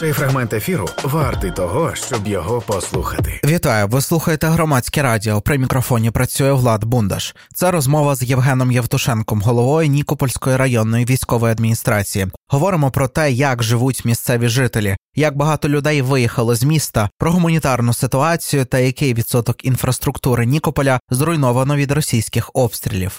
Цей фрагмент ефіру вартий того, щоб його послухати. Вітаю, ви слухаєте громадське радіо. При мікрофоні працює Влад Бундаш. Це розмова з Євгеном Євтушенком, головою Нікопольської районної військової адміністрації. Говоримо про те, як живуть місцеві жителі, як багато людей виїхало з міста, про гуманітарну ситуацію та який відсоток інфраструктури Нікополя зруйновано від російських обстрілів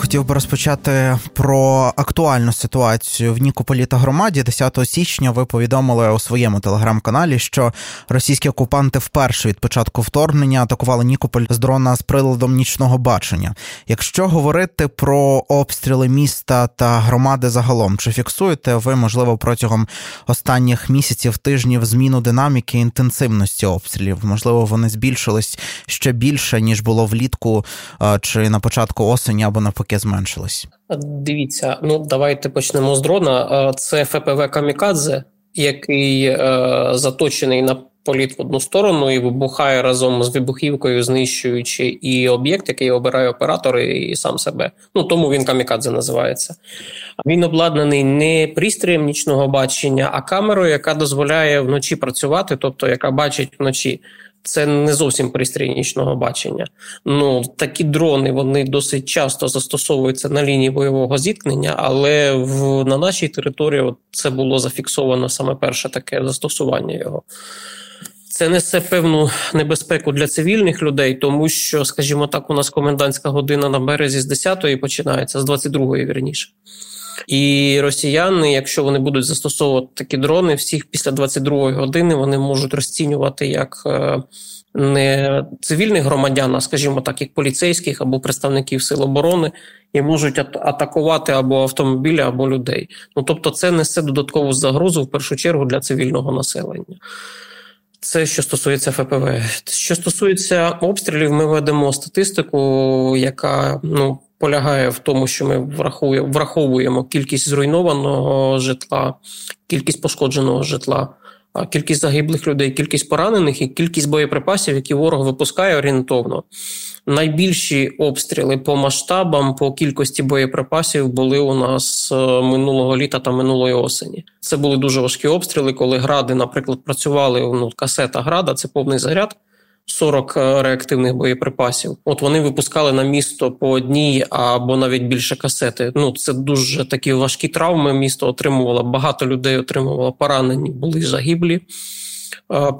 хотів би розпочати про актуальну ситуацію в Нікополі та громаді. 10 січня ви повідомили у своєму телеграм-каналі, що російські окупанти вперше від початку вторгнення атакували Нікополь з дрона з приладом нічного бачення. Якщо говорити про обстріли міста та громади загалом, чи фіксуєте ви можливо протягом останніх місяців тижнів зміну динаміки інтенсивності обстрілів? Можливо, вони збільшились ще більше ніж було влітку чи на початку осені або навпаки зменшилось? Дивіться, ну давайте почнемо з дрона. Це ФПВ Камікадзе, який е, заточений на політ в одну сторону і вибухає разом з вибухівкою, знищуючи і об'єкт, який обирає оператор, і сам себе. Ну тому він камікадзе називається. Він обладнаний не пристроєм нічного бачення, а камерою, яка дозволяє вночі працювати, тобто яка бачить вночі. Це не зовсім пристрій нічного бачення. Ну такі дрони вони досить часто застосовуються на лінії бойового зіткнення, але в на нашій території це було зафіксовано саме перше таке застосування його. Це несе певну небезпеку для цивільних людей, тому що, скажімо так, у нас комендантська година на березі з 10-ї починається, з 22-ї, вірніше. І росіяни, якщо вони будуть застосовувати такі дрони, всіх після 22-ї години вони можуть розцінювати як е, не цивільних громадян, а скажімо так, як поліцейських або представників сил оборони, і можуть атакувати або автомобілі, або людей. Ну тобто, це несе додаткову загрозу в першу чергу для цивільного населення. Це що стосується ФПВ. Що стосується обстрілів, ми ведемо статистику, яка ну полягає в тому, що ми враховуємо кількість зруйнованого житла, кількість пошкодженого житла, кількість загиблих людей, кількість поранених і кількість боєприпасів, які ворог випускає орієнтовно. Найбільші обстріли по масштабам, по кількості боєприпасів були у нас е, минулого літа та минулої осені. Це були дуже важкі обстріли, коли гради, наприклад, працювали ну, касета града, це повний заряд. 40 е, реактивних боєприпасів. От вони випускали на місто по одній або навіть більше касети. Ну це дуже такі важкі травми. Місто отримувало багато людей, отримувало поранені, були загиблі.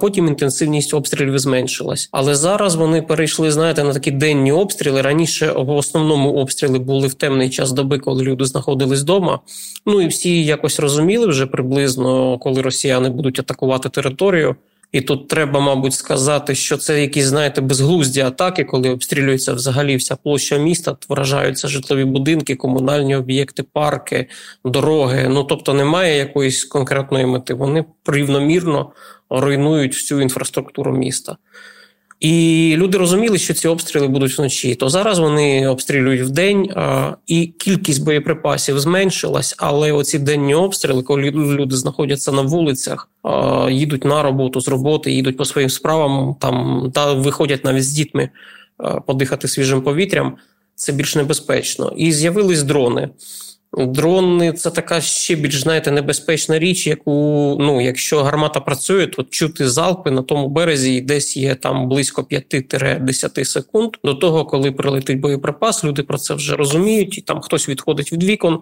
Потім інтенсивність обстрілів зменшилась. Але зараз вони перейшли, знаєте, на такі денні обстріли. Раніше в основному обстріли були в темний час доби, коли люди знаходились вдома. Ну і всі якось розуміли вже приблизно, коли росіяни будуть атакувати територію. І тут треба, мабуть, сказати, що це якісь, знаєте, безглузді атаки, коли обстрілюється взагалі вся площа міста, вражаються житлові будинки, комунальні об'єкти, парки, дороги. Ну тобто немає якоїсь конкретної мети. Вони рівномірно руйнують всю інфраструктуру міста. І люди розуміли, що ці обстріли будуть вночі. То зараз вони обстрілюють в день, і кількість боєприпасів зменшилась. Але оці денні обстріли, коли люди знаходяться на вулицях, їдуть на роботу з роботи, їдуть по своїм справам, там та виходять навіть з дітьми подихати свіжим повітрям. Це більш небезпечно. І з'явились дрони. Дрони це така ще більш знаєте, небезпечна річ, яку ну, якщо гармата працює, то чути залпи на тому березі десь є там близько 5-10 секунд до того, коли прилетить боєприпас. Люди про це вже розуміють, і там хтось відходить від вікон,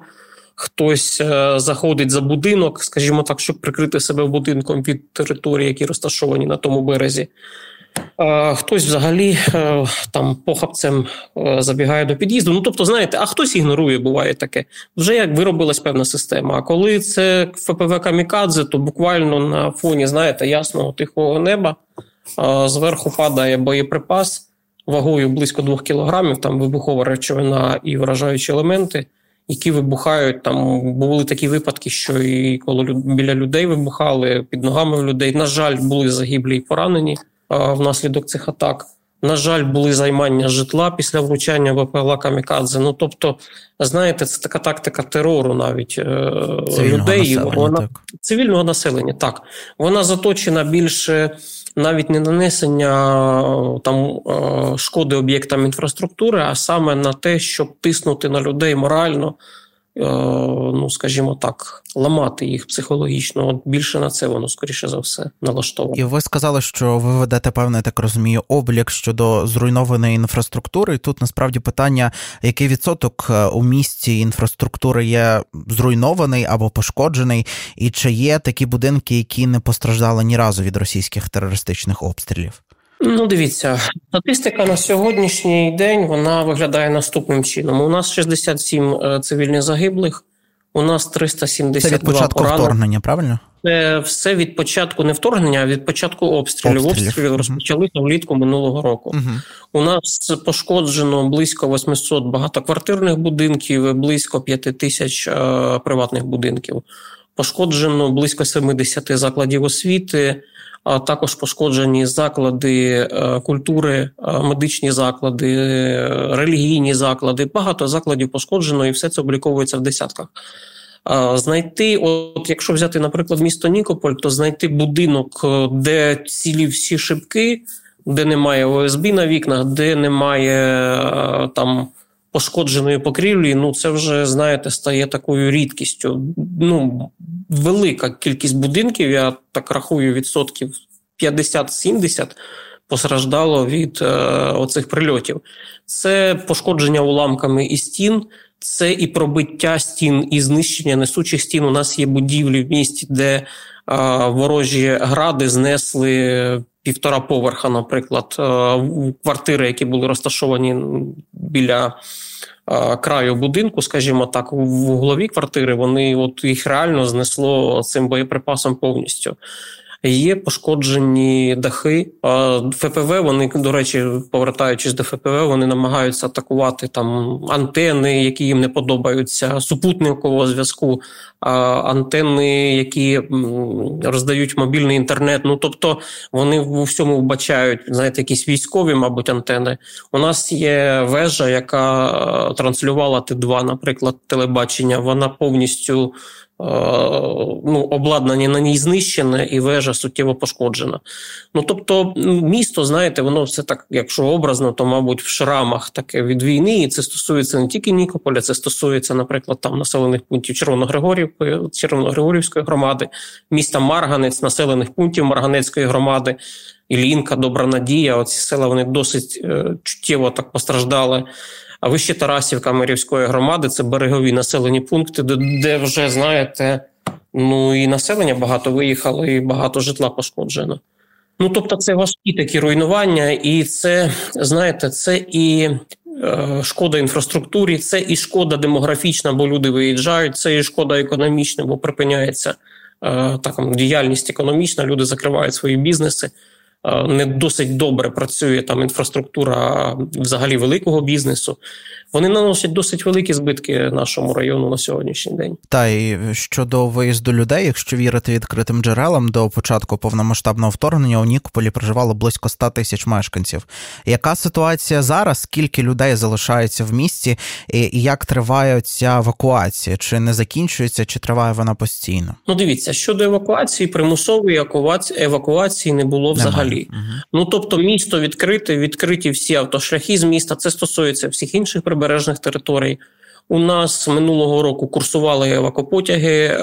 хтось е- заходить за будинок, скажімо так, щоб прикрити себе будинком від території, які розташовані на тому березі. Хтось взагалі е, там похапцем е, забігає до під'їзду. Ну тобто, знаєте, а хтось ігнорує, буває таке. Вже як виробилась певна система. А коли це ФПВ Камікадзе, то буквально на фоні, знаєте, ясного тихого неба зверху падає боєприпас вагою близько двох кілограмів, там вибухова речовина і вражаючі елементи, які вибухають. Там були такі випадки, що і коли біля людей вибухали, під ногами людей. На жаль, були загиблі і поранені внаслідок цих атак. На жаль, були займання житла після влучання ВПЛА Камікадзе. Ну тобто, знаєте, це така тактика терору навіть е, цивільного людей населення, вона так. цивільного населення. Так вона заточена більше навіть не нанесення там е, шкоди об'єктам інфраструктури, а саме на те, щоб тиснути на людей морально, ну, скажімо так, ламати їх психологічно. От більше на це воно скоріше за все налаштовано. І ви сказали, що ви ведете певний, так розумію, облік щодо зруйнованої інфраструктури. І Тут насправді питання, який відсоток е, у місті інфраструктури є зруйнований або пошкоджений, і чи є такі будинки, які не постраждали ні разу від російських терористичних обстрілів? Ну, дивіться, статистика на сьогоднішній день вона виглядає наступним чином. У нас 67 е, цивільних загиблих, у нас 372 Це від початку поранених. вторгнення, правильно? Це все від початку не вторгнення, а від початку обстрілів. Обстрілів. Обстріли розпочалися влітку минулого року. Угу. У нас пошкоджено близько 800 багатоквартирних будинків, і близько 5 тисяч е, приватних будинків. Пошкоджено близько 70 закладів освіти, а також пошкоджені заклади е, культури, е, медичні заклади, е, релігійні заклади. Багато закладів пошкоджено, і все це обліковується в десятках. Знайти, от якщо взяти, наприклад, місто Нікополь, то знайти будинок, де цілі всі шибки, де немає ОСБ на вікнах, де немає там пошкодженої покрівлі, ну це вже, знаєте, стає такою рідкістю. Ну, велика кількість будинків, я так рахую, відсотків 50-70 постраждало від е, оцих прильотів. Це пошкодження уламками і стін. Це і пробиття стін, і знищення несучих стін. У нас є будівлі в місті, де ворожі гради знесли півтора поверха, наприклад, квартири, які були розташовані біля краю будинку, скажімо так, в голові квартири. Вони от їх реально знесло цим боєприпасом повністю. Є пошкоджені дахи. ФПВ вони, до речі, повертаючись до ФПВ, вони намагаються атакувати там антени, які їм не подобаються, супутникового зв'язку, антени, які роздають мобільний інтернет. Ну тобто вони у всьому вбачають, знаєте, якісь військові, мабуть, антени. У нас є вежа, яка транслювала Т2, наприклад, телебачення. Вона повністю ну, обладнання на ній знищене і вежа суттєво пошкоджена. Ну тобто, місто, знаєте, воно все так, якщо образно, то, мабуть, в шрамах таке від війни, і це стосується не тільки Нікополя, це стосується, наприклад, там населених пунктів Червоногригорівської, Червоногригорівської громади, міста Марганець, населених пунктів Марганецької громади. Ілінка, Добра Надія, оці села вони досить е, чуттєво так постраждали. А вище Тарасівка Мирівської громади це берегові населені пункти, де, вже знаєте, ну і населення багато виїхало, і багато житла пошкоджено. Ну тобто, це важкі такі руйнування, і це знаєте, це і е, шкода інфраструктурі, це і шкода демографічна, бо люди виїжджають, це і шкода економічна, бо припиняється е, так, діяльність економічна, люди закривають свої бізнеси. Е, не досить добре працює там інфраструктура взагалі великого бізнесу. Вони наносять досить великі збитки нашому району на сьогоднішній день. Та й щодо виїзду людей, якщо вірити відкритим джерелам, до початку повномасштабного вторгнення у Нікополі проживало близько 100 тисяч мешканців. Яка ситуація зараз? Скільки людей залишається в місті, і як триває ця евакуація? Чи не закінчується, чи триває вона постійно? Ну, дивіться щодо евакуації, примусової евакуації не було взагалі. Угу. Ну тобто, місто відкрите, відкриті всі автошляхи з міста. Це стосується всіх інших прибережних територій. У нас минулого року курсували евакопотяги,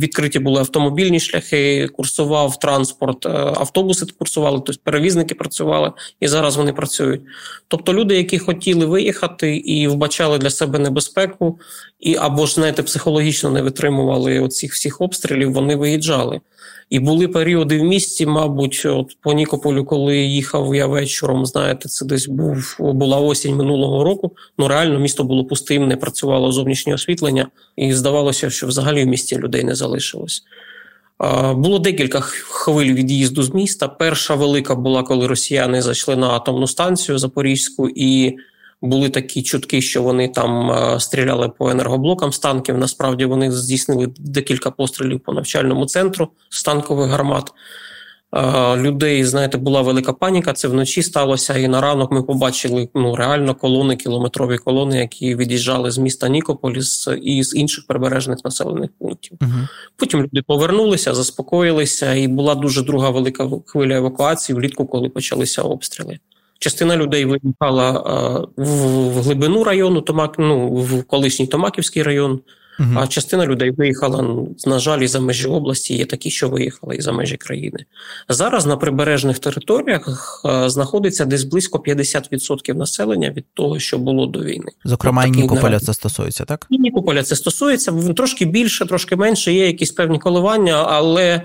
відкриті були автомобільні шляхи, курсував транспорт, автобуси курсували, тобто перевізники працювали і зараз вони працюють. Тобто, люди, які хотіли виїхати і вбачали для себе небезпеку, і або ж знаєте, психологічно не витримували оцих всіх обстрілів, вони виїжджали. І були періоди в місті, мабуть, от по Нікополю, коли їхав я вечором, знаєте, це десь був була осінь минулого року. Ну реально місто було пустим, не працювало зовнішнє освітлення, і здавалося, що взагалі в місті людей не залишилось. Було декілька хвиль від'їзду з міста. Перша велика була, коли росіяни зайшли на атомну станцію Запорізьку і були такі чутки, що вони там е, стріляли по енергоблокам з танків. Насправді вони здійснили декілька пострілів по навчальному центру з танкових гармат. Е, людей, знаєте, була велика паніка. Це вночі сталося, і на ранок ми побачили ну реально колони, кілометрові колони, які від'їжджали з міста Нікополіс і з інших прибережних населених пунктів. Угу. Потім люди повернулися, заспокоїлися, і була дуже друга велика хвиля евакуації влітку, коли почалися обстріли. Частина людей виїхала в глибину району, Томак, ну, в колишній Томаківський район. Угу. А частина людей виїхала, на жаль, і за межі області, є такі, що виїхали і за межі країни. Зараз на прибережних територіях знаходиться десь близько 50% населення від того, що було до війни. Зокрема, і Нікополя це стосується, так? І Нікополя це стосується. Трошки більше, трошки менше, є якісь певні коливання, але.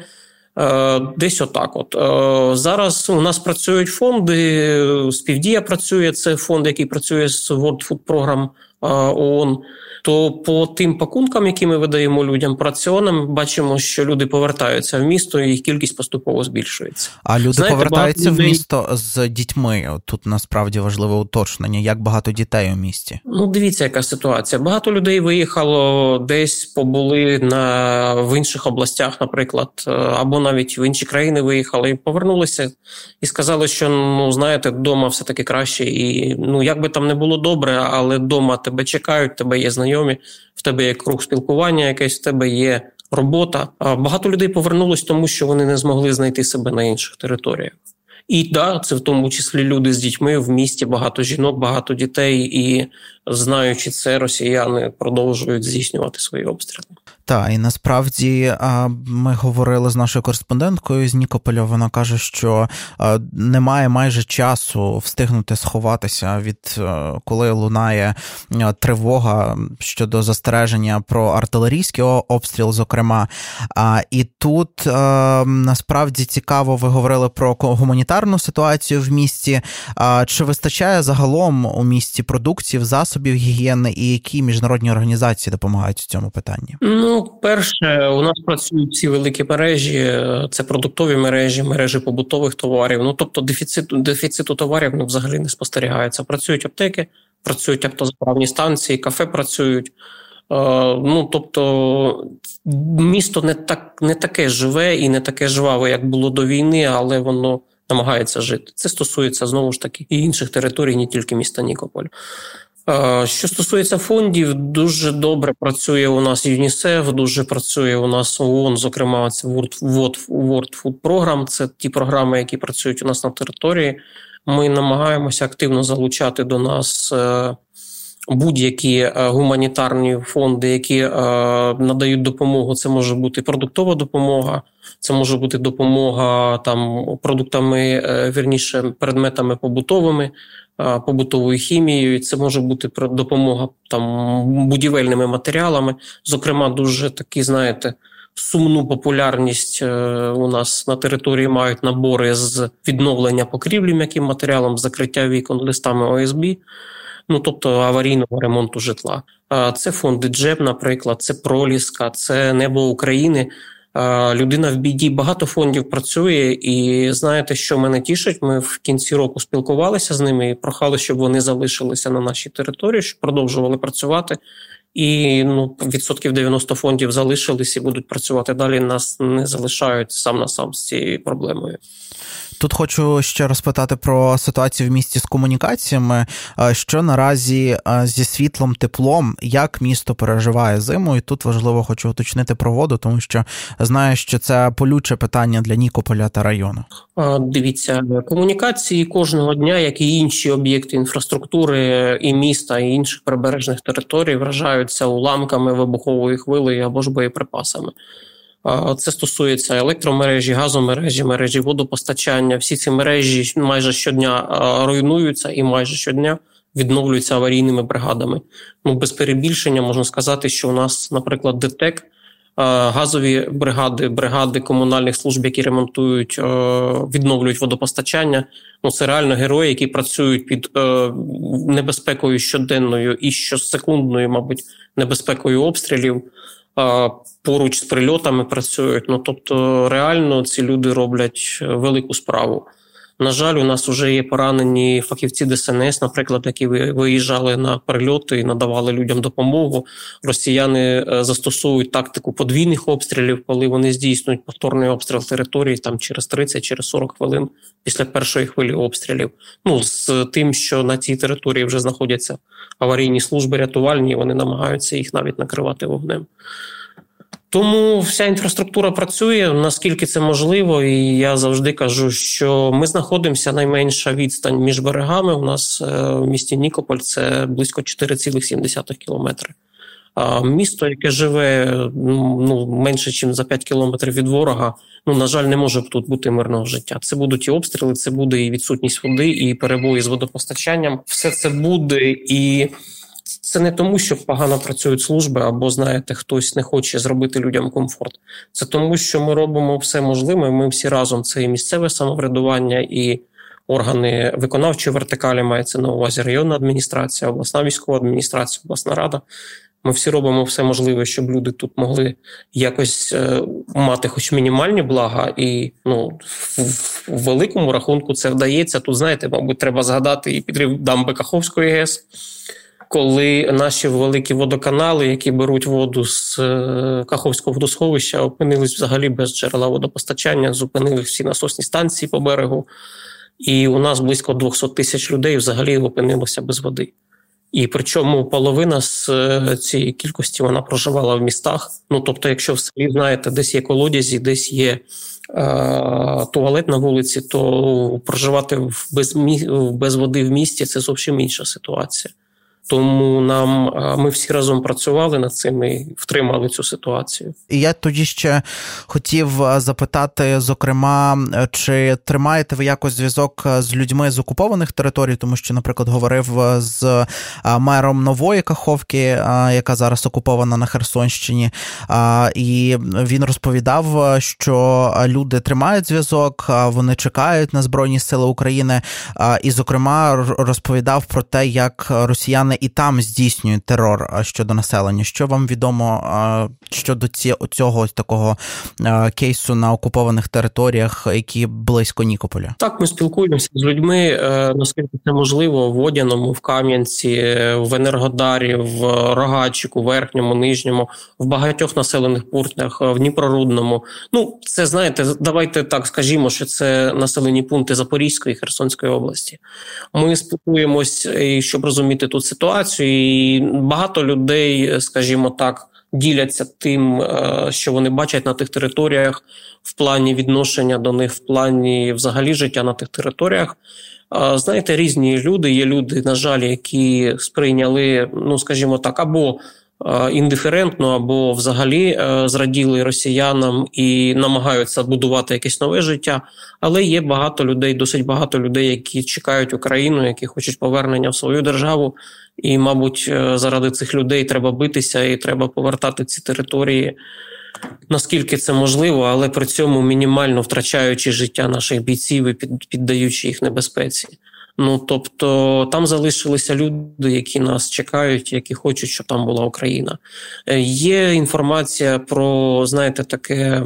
Е, десь отак. От е, зараз у нас працюють фонди. Співдія працює. Це фонд, який працює з World Food Program е, ООН то по тим пакункам, які ми видаємо людям раціонам, бачимо, що люди повертаються в місто, і їх кількість поступово збільшується. А люди Знаєте, повертаються людей... в місто з дітьми. Тут насправді важливе уточнення. Як багато дітей у місті? Ну, дивіться, яка ситуація. Багато людей виїхало десь побули на в інших областях, наприклад, е, або навіть в інші країни виїхали і повернулися і сказали, що ну знаєте, вдома все таки краще, і ну як би там не було добре, але вдома тебе чекають, тебе є знайомі, в тебе є круг спілкування, якесь в тебе є робота. Багато людей повернулось, тому що вони не змогли знайти себе на інших територіях. І да, це в тому числі люди з дітьми в місті, багато жінок, багато дітей, і знаючи це, росіяни продовжують здійснювати свої обстріли. Так, і насправді ми говорили з нашою кореспонденткою з Нікополя. Вона каже, що немає майже часу встигнути сховатися від е, коли лунає е, тривога щодо застереження про артилерійський обстріл, зокрема. І тут е, насправді цікаво, ви говорили про гуманітарну ситуацію в місті. Чи вистачає загалом у місті продуктів, засобів гігієни і які міжнародні організації допомагають в цьому питанні? Ну Ну, перше, у нас працюють всі великі мережі, це продуктові мережі, мережі побутових товарів. Ну тобто, дефіциту дефіциту товарів ну, взагалі не спостерігається. Працюють аптеки, працюють автозаправні станції, кафе працюють. Е, ну тобто, місто не так не таке живе і не таке жваве, як було до війни, але воно намагається жити. Це стосується знову ж таки і інших територій, не тільки міста Нікополь. Що стосується фондів, дуже добре працює у нас ЮНІСЕФ, дуже працює у нас ООН, зокрема, це World Food Program, Це ті програми, які працюють у нас на території. Ми намагаємося активно залучати до нас е, будь-які е, гуманітарні фонди, які е, надають допомогу. Це може бути продуктова допомога, це може бути допомога там продуктами, вірніше предметами побутовими побутовою хімією. і Це може бути допомога там будівельними матеріалами. Зокрема, дуже такі, знаєте, сумну популярність е, у нас на території мають набори з відновлення покрівлі м'яким матеріалом, закриття вікон листами ОСБ. Ну, тобто аварійного ремонту житла. Це фонди Джеб, наприклад, це Проліска, це Небо України. Людина в біді багато фондів працює, і знаєте, що мене тішить? Ми в кінці року спілкувалися з ними і прохали, щоб вони залишилися на нашій території, щоб продовжували працювати. І ну, відсотків 90 фондів залишились і будуть працювати далі. Нас не залишають сам на сам з цією проблемою. Тут хочу ще розпитати про ситуацію в місті з комунікаціями. Що наразі зі світлом, теплом, як місто переживає зиму, і тут важливо хочу уточнити про воду, тому що знаю, що це полюче питання для Нікополя та району. Дивіться, комунікації кожного дня, як і інші об'єкти інфраструктури і міста, і інших прибережних територій, вражаються уламками вибухової хвилі або ж боєприпасами. Це стосується електромережі, газомережі, мережі водопостачання. Всі ці мережі майже щодня руйнуються і майже щодня відновлюються аварійними бригадами. Ну без перебільшення можна сказати, що у нас, наприклад, ДТЕК. Газові бригади, бригади комунальних служб, які ремонтують, відновлюють водопостачання. Ну це реально герої, які працюють під небезпекою щоденною і щосекундною, мабуть, небезпекою обстрілів поруч з прильотами працюють. Ну тобто, реально ці люди роблять е, велику справу. На жаль, у нас вже є поранені фахівці ДСНС, наприклад, які виїжджали на прильоти і надавали людям допомогу. Росіяни е, застосовують тактику подвійних обстрілів, коли вони здійснюють повторний обстріл території там через 30 через 40 хвилин після першої хвилі обстрілів. Ну з тим, що на цій території вже знаходяться аварійні служби рятувальні, вони намагаються їх навіть накривати вогнем. Тому вся інфраструктура працює наскільки це можливо, і я завжди кажу, що ми знаходимося найменша відстань між берегами. У нас е, в місті Нікополь це близько 4,7 кілометри. А місто, яке живе ну менше, ніж за 5 кілометрів від ворога, ну на жаль, не може тут бути мирного життя. Це будуть і обстріли, це буде і відсутність води, і перебої з водопостачанням. Все це буде і. Це не тому, що погано працюють служби, або знаєте, хтось не хоче зробити людям комфорт. Це тому, що ми робимо все можливе. Ми всі разом це і місцеве самоврядування, і органи виконавчої вертикалі мається на увазі районна адміністрація, обласна військова адміністрація, обласна рада. Ми всі робимо все можливе, щоб люди тут могли якось е, мати, хоч мінімальні блага, і ну в, великому рахунку це вдається. Тут знаєте, мабуть, треба згадати і підрив дамби Каховської ГЕС коли наші великі водоканали, які беруть воду з е, Каховського водосховища, опинились взагалі без джерела водопостачання, зупинили всі насосні станції по берегу, і у нас близько 200 тисяч людей взагалі опинилося без води. І причому половина з е, цієї кількості вона проживала в містах. Ну тобто, якщо в селі знаєте, десь є колодязі, десь є е, туалет на вулиці, то проживати в без, без води в місті це зовсім інша ситуація. Тому нам ми всі разом працювали над цим і втримали цю ситуацію. І я тоді ще хотів запитати, зокрема, чи тримаєте ви якось зв'язок з людьми з окупованих територій, тому що, наприклад, говорив з мером нової Каховки, яка зараз окупована на Херсонщині, і він розповідав, що люди тримають зв'язок, вони чекають на Збройні Сили України, і, зокрема, розповідав про те, як росіяни росіяни і там здійснюють терор щодо населення. Що вам відомо щодо цього такого кейсу на окупованих територіях, які близько Нікополя? Так, ми спілкуємося з людьми. Е, наскільки це можливо, в Водяному, в Кам'янці, в Енергодарі, в Рогачику, Верхньому, Нижньому, в багатьох населених пунктах, в Дніпрорудному. Ну, це знаєте, давайте так скажімо, що це населені пункти Запорізької і Херсонської області. Ми спілкуємось, щоб розуміти тут ситуацію ситуацію, і багато людей, скажімо так, діляться тим, е, що вони бачать на тих територіях в плані відношення до них, в плані взагалі життя на тих територіях. Знаєте, різні люди. Є люди, на жаль, які сприйняли, ну скажімо так, або Е, індиферентно або взагалі е, зраділи росіянам і намагаються будувати якесь нове життя. Але є багато людей, досить багато людей, які чекають Україну, які хочуть повернення в свою державу. І, мабуть, е, заради цих людей треба битися і треба повертати ці території. Наскільки це можливо, але при цьому мінімально втрачаючи життя наших бійців і піддаючи їх небезпеці. Ну тобто там залишилися люди, які нас чекають, які хочуть, щоб там була Україна. Е, є інформація про, знаєте, таке,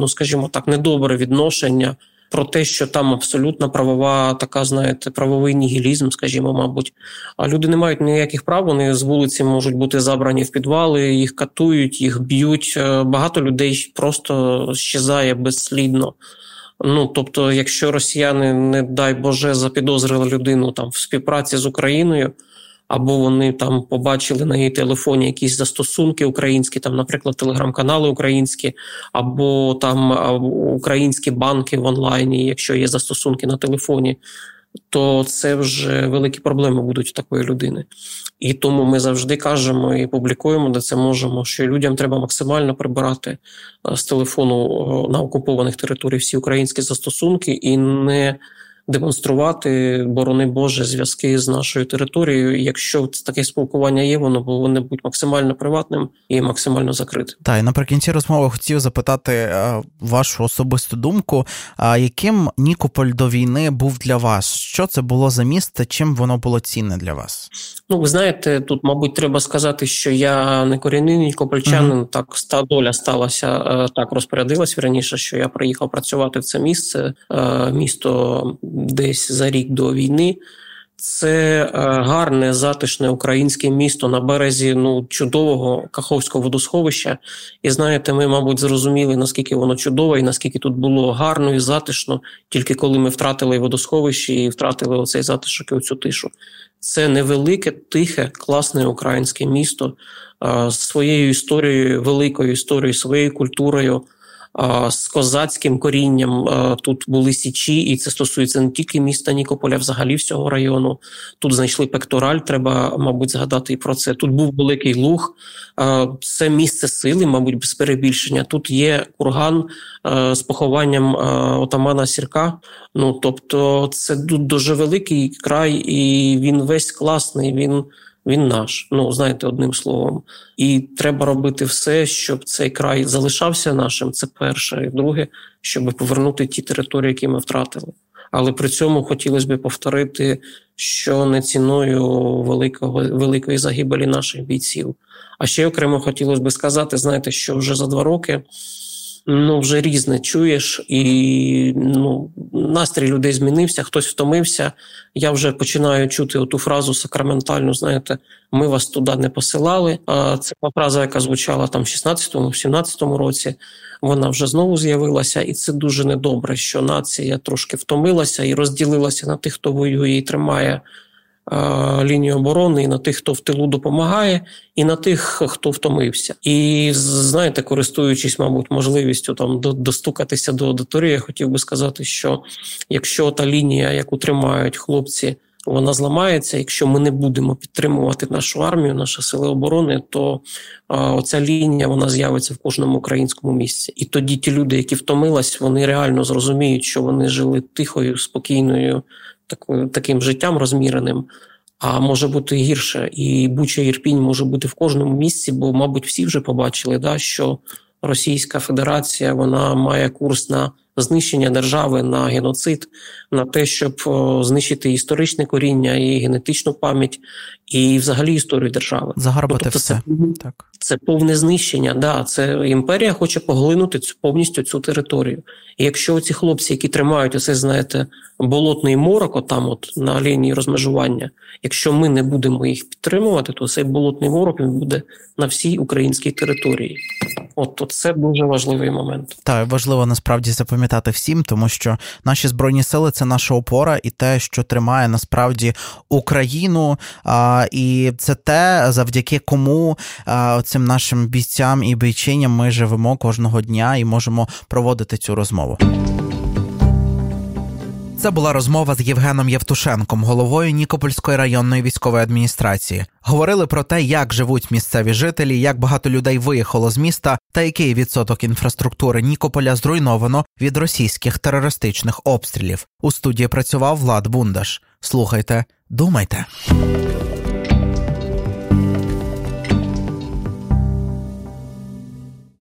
ну скажімо так, недобре відношення. Про те, що там абсолютно правова така, знаєте, правовий нігілізм, скажімо, мабуть. А люди не мають ніяких прав, вони з вулиці можуть бути забрані в підвали, їх катують, їх б'ють. Е, багато людей просто щезає безслідно. Ну тобто, якщо росіяни, не дай Боже, запідозрили людину там в співпраці з Україною, або вони там побачили на її телефоні якісь застосунки українські, там, наприклад, телеграм-канали українські, або там українські банки в онлайні, якщо є застосунки на телефоні, то це вже великі проблеми будуть у такої людини. І тому ми завжди кажемо і публікуємо, де це можемо, що людям треба максимально прибирати е, з телефону на окупованих територіях всі українські застосунки і не демонструвати, борони Боже, зв'язки з нашою територією. якщо таке спілкування є, воно повинно бути максимально приватним і максимально закритим. Так, і наприкінці розмови хотів запитати е, вашу особисту думку. А яким Нікополь до війни був для вас? Що це було за місце? Чим воно було цінне для вас? Ну, ви знаєте, тут, мабуть, треба сказати, що я не корінний нікопольчанин. Uh-huh. Так ста доля сталася, е, так розпорядилась раніше, що я приїхав працювати в це місце, е, місто десь за рік до війни. Це е, гарне, затишне українське місто на березі ну, чудового Каховського водосховища. І знаєте, ми, мабуть, зрозуміли, наскільки воно чудове і наскільки тут було гарно і затишно, тільки коли ми втратили водосховище і втратили оцей затишок і оцю тишу. Це невелике, тихе, класне українське місто, з своєю історією, великою історією, своєю культурою з козацьким корінням. Тут були січі, і це стосується не тільки міста Нікополя, взагалі всього району. Тут знайшли пектораль. Треба, мабуть, згадати і про це. Тут був великий луг, це місце сили, мабуть, без перебільшення. Тут є курган з похованням отамана Сірка. Ну тобто, це дуже великий край, і він весь класний. Він він наш, ну знаєте, одним словом. І треба робити все, щоб цей край залишався нашим. Це перше, і друге, щоб повернути ті території, які ми втратили. Але при цьому хотілося б повторити, що не ціною великого великої загибелі наших бійців. А ще окремо хотілося б сказати, знаєте, що вже за два роки ну вже різне чуєш, і ну, настрій людей змінився, хтось втомився. Я вже починаю чути оту фразу сакраментальну. Знаєте, ми вас туди не посилали. А це фраза, яка звучала там в 16-му, в 17-му році. Вона вже знову з'явилася, і це дуже недобре, що нація трошки втомилася і розділилася на тих, хто воює і тримає лінію оборони, і на тих, хто в тилу допомагає, і на тих, хто втомився. І знаєте, користуючись, мабуть, можливістю там достукатися до аудиторії, я хотів би сказати, що якщо та лінія, яку тримають хлопці, вона зламається. Якщо ми не будемо підтримувати нашу армію, наші сили оборони, то а, оця лінія вона з'явиться в кожному українському місці. І тоді ті люди, які втомились, вони реально зрозуміють, що вони жили тихою, спокійною таким життям розміреним. А може бути гірше, і Буча Ірпінь може бути в кожному місці, бо, мабуть, всі вже побачили, да, що Російська Федерація вона має курс на знищення держави, на геноцид, на те, щоб знищити історичне коріння і генетичну пам'ять, і взагалі історію держави. Загарбати тобто все. Це, так. це повне знищення. Да, Це імперія хоче поглинути цю повністю цю територію. І якщо ці хлопці, які тримають оце, знаєте, болотний морок, отам, от на лінії розмежування, якщо ми не будемо їх підтримувати, то цей болотний морок він буде на всій українській території. От, от це дуже важливий момент. Так, важливо насправді запам'ятати всім, тому що наші збройні сили це наша опора і те, що тримає насправді Україну. А, І це те, завдяки кому а, цим нашим бійцям і бійчиням ми живемо кожного дня і можемо проводити цю розмову. Це була розмова з Євгеном Євтушенком, головою Нікопольської районної військової адміністрації. Говорили про те, як живуть місцеві жителі, як багато людей виїхало з міста, та який відсоток інфраструктури Нікополя зруйновано від російських терористичних обстрілів. У студії працював Влад Бундаш. Слухайте, думайте.